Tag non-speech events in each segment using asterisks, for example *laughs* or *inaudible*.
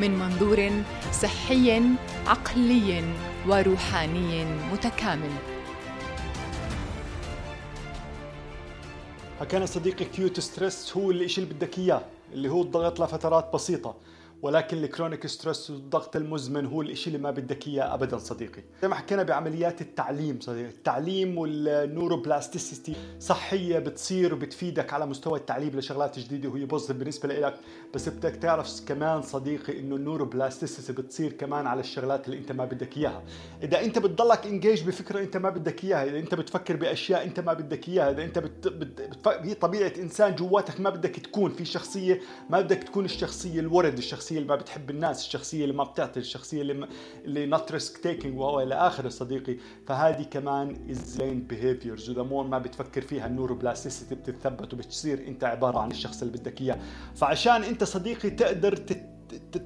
من منظور صحي عقلي وروحاني متكامل. حكينا صديقي acute stress هو الشيء اللي بدك إياه اللي هو الضغط لفترات بسيطة. ولكن ال chronic stress والضغط المزمن هو الشيء اللي ما بدك إياه ابدا صديقي. زي ما حكينا بعمليات التعليم صديقي. التعليم وال neuroplasticity صحية بتصير وبتفيدك على مستوى التعليم لشغلات جديدة وهي positive بالنسبة لك بس بدك تعرف كمان صديقي إنه ال neuroplasticity بتصير كمان على الشغلات اللي أنت ما بدك إياها. إذا أنت بتضلك engage بفكرة أنت ما بدك إياها إذا أنت بتفكر بأشياء أنت ما بدك إياها إذا أنت بت... بت... بت... هي طبيعة إنسان جواتك ما بدك تكون. في شخصية ما بدك تكون الشخصية ال weird الشخصية. الشخصية اللي ما بتحب الناس الشخصية اللي ما بتعطي الشخصية اللي اللي not risk taking وإلى آخره صديقي. فهذه كمان these behaviors و the more ما بتفكر فيها ال neuroplasticity بتتثبت وبتصير أنت عبارة عن الشخص اللي بدك إياه. فعشان أنت صديقي تقدر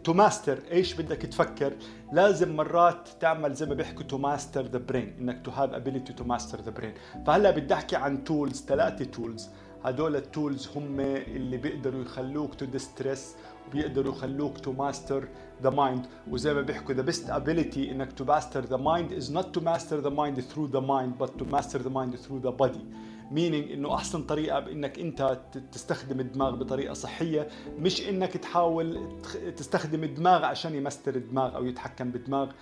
تماستر إيش بدك تفكر لازم مرات تعمل زي ما بيحكوا to master the brain إنك to have ability to master the brain فهلأ بدي أحكي عن tools ثلاثة tools هدول ال tools هم اللي بيقدروا يخلوك to de-stress وبيقدروا يخلوك to master the mind وزي ما بيحكوا the best ability إنك to master the mind is not to master the mind through the mind بس to master the mind through the body meaning إنه أحسن طريقة بانك أنت تستخدم الدماغ بطريقة صحية مش إنك تحاول تستخدم الدماغ عشان يمستر الدماغ أو يتحكم بالدماغ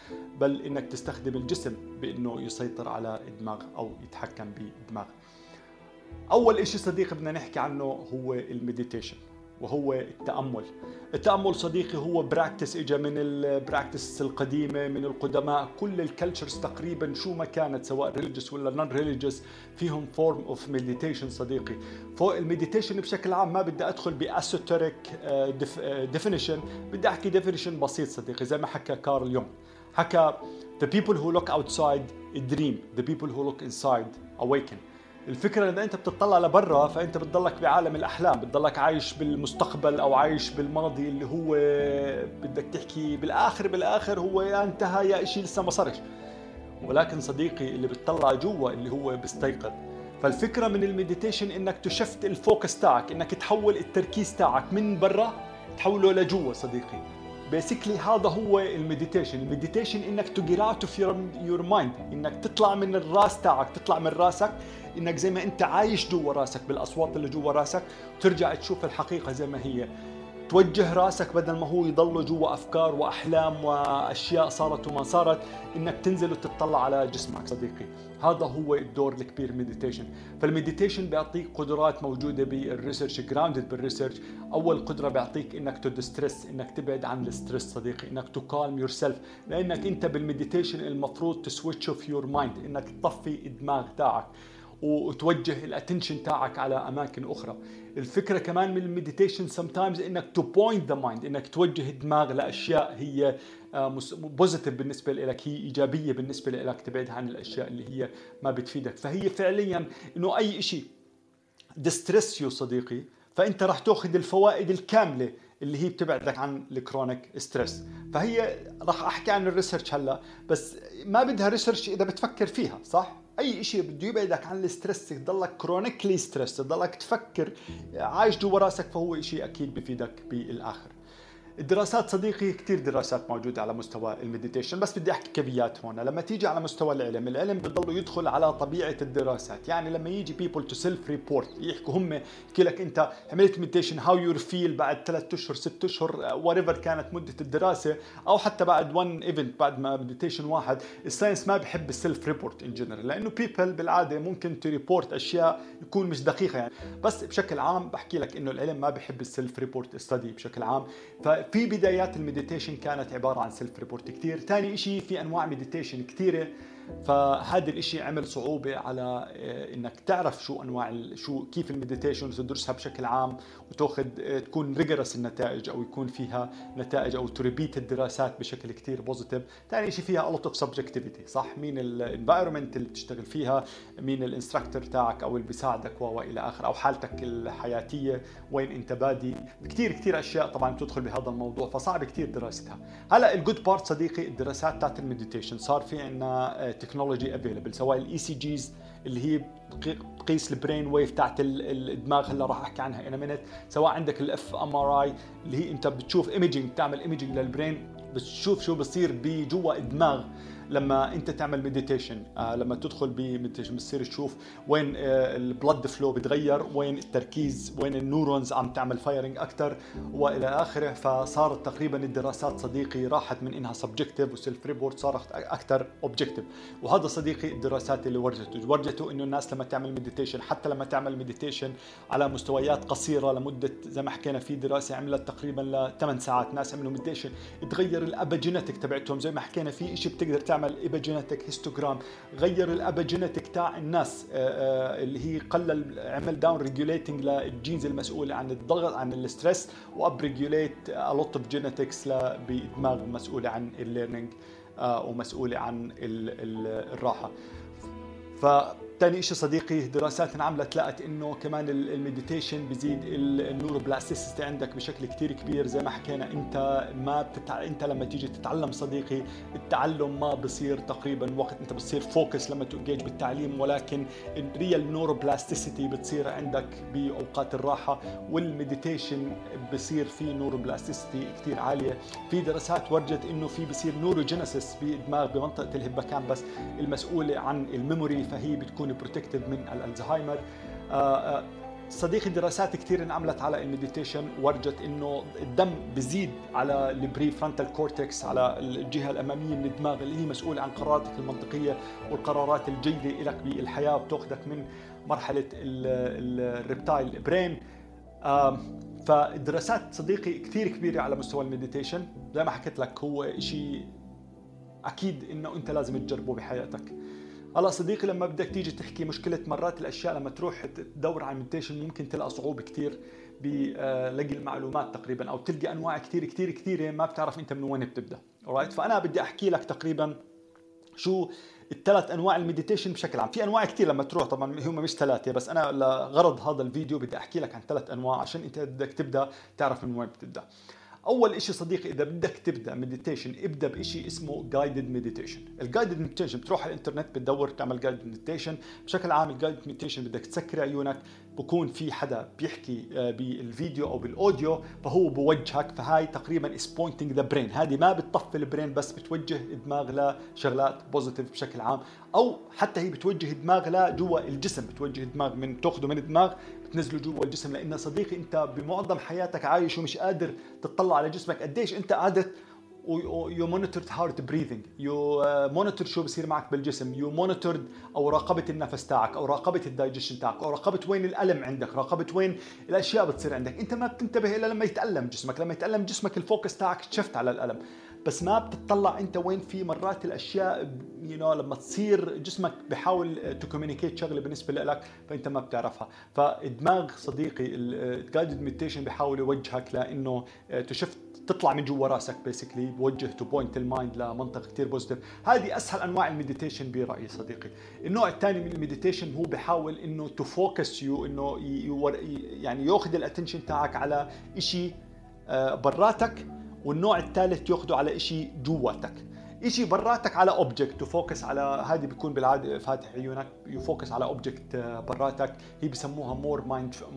بل إنك تستخدم الجسم بإنه يسيطر على الدماغ أو يتحكم بالدماغ. أول إشي صديقي بدنا نحكي عنه هو ال meditation. وهو التأمل. التأمل صديقي هو practice اجى من ال practice القديمة من القدماء. كل ال cultures تقريبا شو ما كانت سواء religious ولا non-religious فيهم form of meditation صديقي. فوق ال meditation بشكل عام ما بدي أدخل ب esoteric definition بدي أحكي definition بسيط صديقي زي ما حكى كارل يونغ. حكى the people who look outside dream the people who look inside awaken. الفكرة اذا أنت بتطلع لبرا فأنت بتضلك بعالم الأحلام بتضلك عايش بالمستقبل أو عايش بالماضي اللي هو بدك تحكي بالآخر بالآخر هو يا انتهى يا شيء لسه ما صارش. ولكن صديقي اللي بتطلع جوا اللي هو بيستيقظ. فالفكرة من ال meditation إنك ت shift ال focus تاعك إنك تحول التركيز تاعك من برا تحوله لجوا صديقي. basically هذا هو ال meditation. ال meditation إنك to get out of your mind إنك تطلع من الراس تاعك تطلع من راسك إنك زي ما أنت عايش جوا راسك بالأصوات اللي جوا راسك ترجع تشوف الحقيقة زي ما هي. توجه راسك بدل ما هو يضل جوا أفكار وأحلام وأشياء صارت وما صارت إنك تنزل وتطلع على جسمك صديقي. هذا هو الدور الكبير meditation فال meditation بيعطيك قدرات موجودة بال research grounded بال research أول قدرة بيعطيك إنك to de-stress إنك تبعد عن ال stress صديقي إنك to calm yourself لأنك أنت بال meditation المفروض ت switch off your mind إنك تطفي الدماغ تاعك. وتوجه ال attention تاعك على أماكن أخرى. الفكرة كمان من ال meditation sometimes إنك to point the mind إنك توجه الدماغ لأشياء هي positive آه، بالنسبة لك هي إيجابية بالنسبة لك تبعد عن الأشياء اللي هي ما بتفيدك. فهي فعليا إنه أي شيء de-stress you صديقي فأنت راح تأخذ الفوائد الكاملة اللي هي بتبعدك عن ال chronic stress فهي راح أحكي عن ال research هلا بس ما بدها research إذا بتفكر فيها صح؟ أي شيء بده يبعدك عن ال stress تضلك chronically stressed تضلك تفكر عايش جوا راسك فهو شيء أكيد بفيدك بالآخر. الدراسات صديقي كثير دراسات موجودة على مستوى ال meditation بس بدي أحكي caveat هون. لما تيجي على مستوى العلم العلم بضل يدخل على طبيعة الدراسات. يعني لما يجي people to self report يحكوا هم يحكي لك أنت عملت meditation how you feel بعد ثلاث أشهر ست أشهر وات كانت مدة الدراسة أو حتى بعد one event بعد ما meditation واحد ال science ما بحب ال self-report in general لأنه people بالعادة ممكن ت report أشياء يكون مش دقيقة يعني. بس بشكل عام بحكي لك إنه العلم ما بحب ال self-report study بشكل عام. ف ففي بدايات ال meditation كانت عبارة عن self-report كثير ثاني شيء في أنواع meditation كثيره فهذا الإشي عمل صعوبة على آه، إنك تعرف شو أنواع شو كيف ال meditation وتدرسها بشكل عام وتأخذ آه، تكون rigorous النتائج أو يكون فيها نتائج أو ت repeat الدراسات بشكل كثير positive، ثاني شيء فيها a lot of subjectivity صح؟ مين ال environment اللي بتشتغل فيها، مين ال instructor تاعك أو اللي بيساعدك والى اخره أو حالتك الحياتية وين أنت بادي، كثير كثير أشياء طبعا بتدخل بهذا الموضوع فصعب كثير دراستها. هلأ ال good part صديقي الدراسات تاعت ال meditation. صار في عندنا technology available سواء ال EEGs اللي هي بتقيس ال brain wave تاعت الدماغ هلا راح أحكي عنها in a minute سواء عندك ال fMRI اللي هي أنت بتشوف imaging بتعمل imaging لل brain بتشوف شو بصير بجوا الدماغ. لما انت تعمل meditation آه لما تدخل ب meditation بتصير تشوف وين آه ال blood flow بتغير وين التركيز وين ال neurons عم تعمل firing أكثر وإلى آخره. فصارت تقريبا الدراسات صديقي راحت من إنها subjective و self report صارت أكثر objective وهذا صديقي الدراسات اللي ورجته. ورجته إنه الناس لما تعمل meditation حتى لما تعمل meditation على مستويات قصيرة لمدة زي ما حكينا في دراسة عملت تقريبا ل 8 ساعات ناس عملوا meditation تغير ال epigenetic تبعتهم. زي ما حكينا في شيء بتقدر تعمل تعمل epigenetic histogram غير ال epigenetic تاع الناس آه، آه، اللي هي قلل عمل down regulating لل genes المسؤوله عن الضغط عن ال stress و up regulate a lot of genetics بدماغ مسؤوله عن ال learning آه، ومسؤوله عن الراحة. ف ثاني شيء صديقي دراسات انعملت لقت إنه كمان ال meditation بزيد ال neuroplasticity عندك بشكل كثير كبير. زي ما حكينا أنت ما بتتع... أنت لما تيجي تتعلم صديقي التعلم ما بصير تقريبا وقت أنت بتصير focus لما ت engage بالتعليم ولكن ال real neuroplasticity بتصير عندك بأوقات الراحة وال meditation بصير في neuroplasticity كثير عالية. في دراسات ورجت إنه في بصير neurogenesis بالدماغ بمنطقة ال hippocampus المسؤولة عن ال memory فهي بتكون protective من الألزهايمر. آه، آه، صديقي دراسات كثير انعملت على ال meditation ورجت إنه الدم بزيد على ال prefrontal cortex على الجهة الأمامية من الدماغ اللي هي مسؤولة عن قراراتك المنطقية والقرارات الجيدة لك بالحياة بتأخذك من مرحلة ال reptile brain. فالدراسات صديقي كثير كبيرة على مستوى ال meditation. زي ما حكيت لك هو شيء أكيد إنه أنت لازم تجربه بحياتك. هلا صديقي لما بدك تيجي تحكي مشكلة مرات الأشياء لما تروح تدور على ال meditation ممكن تلقى صعوبة كثير بلقي المعلومات تقريبا أو تلقى أنواع كثير كثير كثيره ما بتعرف أنت من وين بتبدأ. Alright فأنا بدي أحكي لك تقريبا شو الثلاث أنواع ال meditation بشكل عام. في أنواع كثير لما تروح طبعا هم مش ثلاثة بس أنا لغرض هذا الفيديو بدي أحكي لك عن ثلاث أنواع عشان أنت بدك تبدأ تعرف من وين بتبدأ. أول شيء صديقي إذا بدك تبدأ meditation ابدأ بشيء اسمه guided meditation ال guided meditation بتروح على الإنترنت بتدور تعمل guided meditation بشكل عام ال guided meditation بدك تسكر عيونك بكون في حدا بيحكي آه، بالفيديو أو بال audio فهو بوجهك فهاي تقريبا is pointing the brain هذه ما بتطفي ال brain بس بتوجه الدماغ لشغلات positive بشكل عام. أو حتى هي بتوجه الدماغ لجوا الجسم بتوجه الدماغ من تأخذه من الدماغ بتنزله جوا الجسم. لأن صديقي أنت بمعظم حياتك عايش ومش قادر تطلع على جسمك. قديش أنت قعدت you monitored heart breathing you monitor شو بصير معك بالجسم. you monitored أو راقبت النفس تاعك أو راقبت الدايجيشن تاعك أو راقبت وين الألم عندك راقبت وين الأشياء بتصير عندك. أنت ما بتنتبه إلا لما يتألم جسمك لما يتألم جسمك ال focus تاعك shift على الألم. بس ما بتطلع انت وين في مرات الأشياء you know لما تصير جسمك بحاول to communicate شغلة بالنسبة لك فأنت ما بتعرفها. فالدماغ صديقي ال guided meditation بحاول يوجهك لإنه ت shift تطلع من جوا راسك basically بوجه to point ال mind لمنطقة كثير positive هذه أسهل أنواع ال meditation برأيي صديقي. النوع الثاني من ال meditation هو بحاول إنه to focus you إنه يعني ياخذ ال attention تاعك على شيء آه، براتك. والنوع الثالث ياخذه على شيء جواتك. شيء براتك على object ت focus على هذه بيكون بالعادة فاتح عيونك ي focus على object براتك. هي بسموها more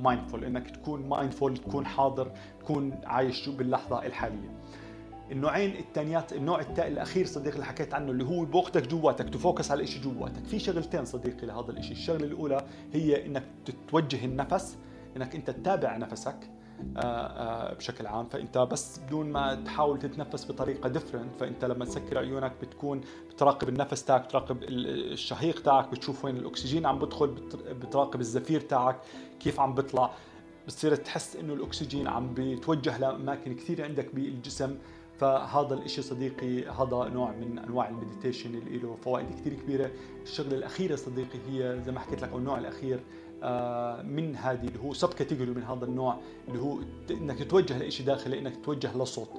mindful إنك تكون mindful تكون حاضر تكون عايش باللحظة الحالية. النوعين الثانيات النوع التا... الأخير صديقي اللي حكيت عنه اللي هو بوقتك جواتك ت focus على شيء جواتك. في شغلتين صديقي لهذا الشيء الشغلة الأولى هي إنك تتوجه النفس إنك أنت تتابع نفسك. آه، آه، بشكل عام فإنت بس بدون ما تحاول تتنفس بطريقة different فإنت لما تسكر عيونك بتكون بتراقب النفس تاعك بتراقب الشهيق تاعك بتشوف وين الأكسجين عم بدخل بتراقب الزفير تاعك كيف عم بيطلع. بتصير تحس إنه الأكسجين عم بيتوجه لأماكن كثير عندك بالجسم. فهذا الإشي صديقي هذا نوع من أنواع ال meditation اللي له فوائد كثير كبيرة. الشغلة الأخيرة صديقي هي زي ما حكيت لك أو النوع الأخير آه، من هذه اللي هو sub category من هذا النوع اللي هو إنك تتوجه لشيء داخلي إنك تتوجه لصوت.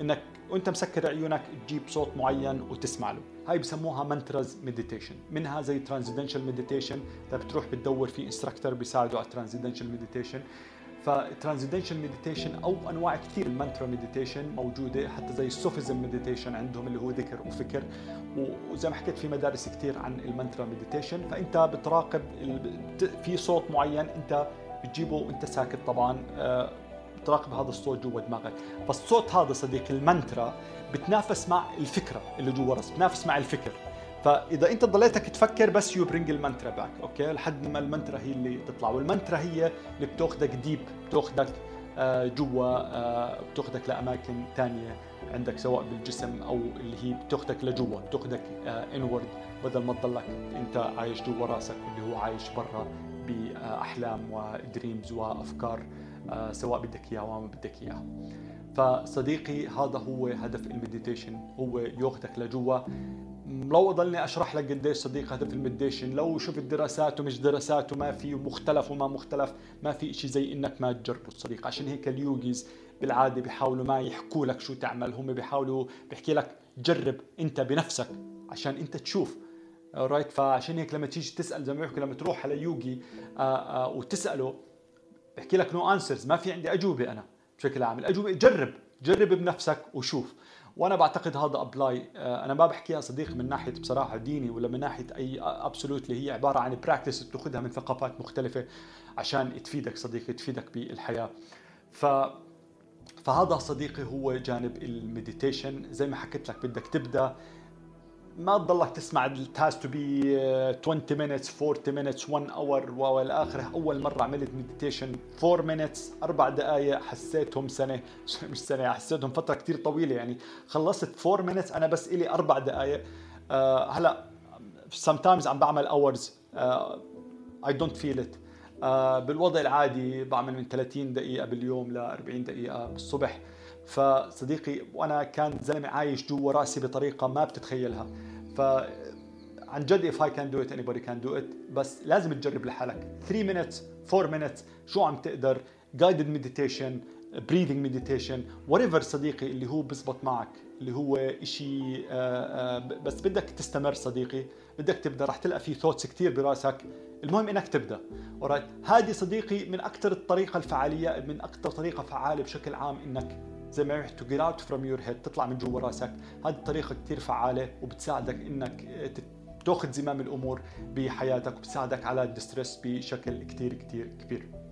إنك وأنت مسكر عيونك تجيب صوت معين وتسمع له. هاي بسموها mantras meditation منها زي transcendental meditation بتروح بتدور في instructor بيساعده على transcendental meditation ف transcendental meditation أو أنواع كثير ال mantra meditation موجودة حتى زي ال Sufism meditation عندهم اللي هو ذكر وفكر. وزي ما حكيت في مدارس كثير عن ال mantra meditation فأنت بتراقب في صوت معين أنت بتجيبه وأنت ساكت طبعا آه، بتراقب هذا الصوت جوا دماغك. فالصوت هذا صديقي المانترا بتنافس مع الفكرة اللي جوا راسك بتنافس مع الفكر. فإذا أنت ضليتك تفكر بس you bring ال mantra back okay؟ لحد ما المانترا هي اللي تطلع. والمانترا هي اللي بتأخذك deep بتأخذك آه، جوا آه، بتأخذك لأماكن ثانية عندك سواء بالجسم أو اللي هي بتأخذك لجوا بتأخذك inward آه، بدل ما تضلك أنت عايش جوا راسك واللي هو عايش برا بأحلام و dreams وأفكار سواء بدك إياها أو ما بدك إياها. فصديقي هذا هو هدف ال meditation. هو يأخذك لجوا. لو ضلني أشرح لك قديش صديقي هدف ال meditation لو شفت دراسات ومش دراسات وما في مختلف وما مختلف ما في شيء زي إنك ما تجربه صديقي عشان هيك ال yogis بالعادة بيحاولوا ما يحكوا لك شو تعمل هم بيحاولوا بيحكي لك جرب أنت بنفسك عشان أنت تشوف. right فعشان هيك لما تيجي تسأل زي ما بيحكوا لما تروح على يوجي آه، آه، وتسأله بحكي لك no answers ما في عندي أجوبة أنا بشكل عام. الأجوبة جرب. جرب بنفسك وشوف. وأنا بعتقد هذا apply آه، أنا ما بحكيها صديقي من ناحية بصراحة ديني ولا من ناحية أي absolutely هي عبارة عن practice بتاخذها من ثقافات مختلفة عشان تفيدك صديقي تفيدك بالحياة. ف فهذا صديقي هو جانب ال meditation زي ما حكيت لك بدك تبدأ ما تضلك تسمع it has to be 20 minutes 40 minutes 1 hour وإلى آخره. أول مرة عملت meditation 4 minutes أربع دقائق حسيتهم سنة. *laughs* مش سنة حسيتهم فترة كثير طويلة يعني. خلصت 4 minutes أنا بس إلي أربع دقائق آه هلا sometimes عم بعمل hours. آه I don't feel it. بالوضع العادي بعمل من 30 دقيقة باليوم ل 40 دقيقة بالصبح. فصديقي وأنا كان زلمة عايش جوا رأسي بطريقة ما بتتخيلها. ف عن جد if I can do it anybody can do it. بس لازم تجرب لحالك. 3 minutes 4 minutes شو عم تقدر؟ guided meditation breathing meditation whatever صديقي اللي هو بزبط معك اللي هو إشي آه، آه، بس بدك تستمر صديقي. بدك تبدأ. رح تلقى في thoughts كثير براسك. المهم إنك تبدأ. alright هذه صديقي من أكثر الطريقة الفعالية من أكثر طريقة فعالة بشكل عام إنك زي ما to get out from your head تطلع من جوا راسك. هذه الطريقة كثير فعالة وبتساعدك إنك تاخذ زمام الأمور بحياتك وبتساعدك على الدستريس بشكل كثير كثير كبير.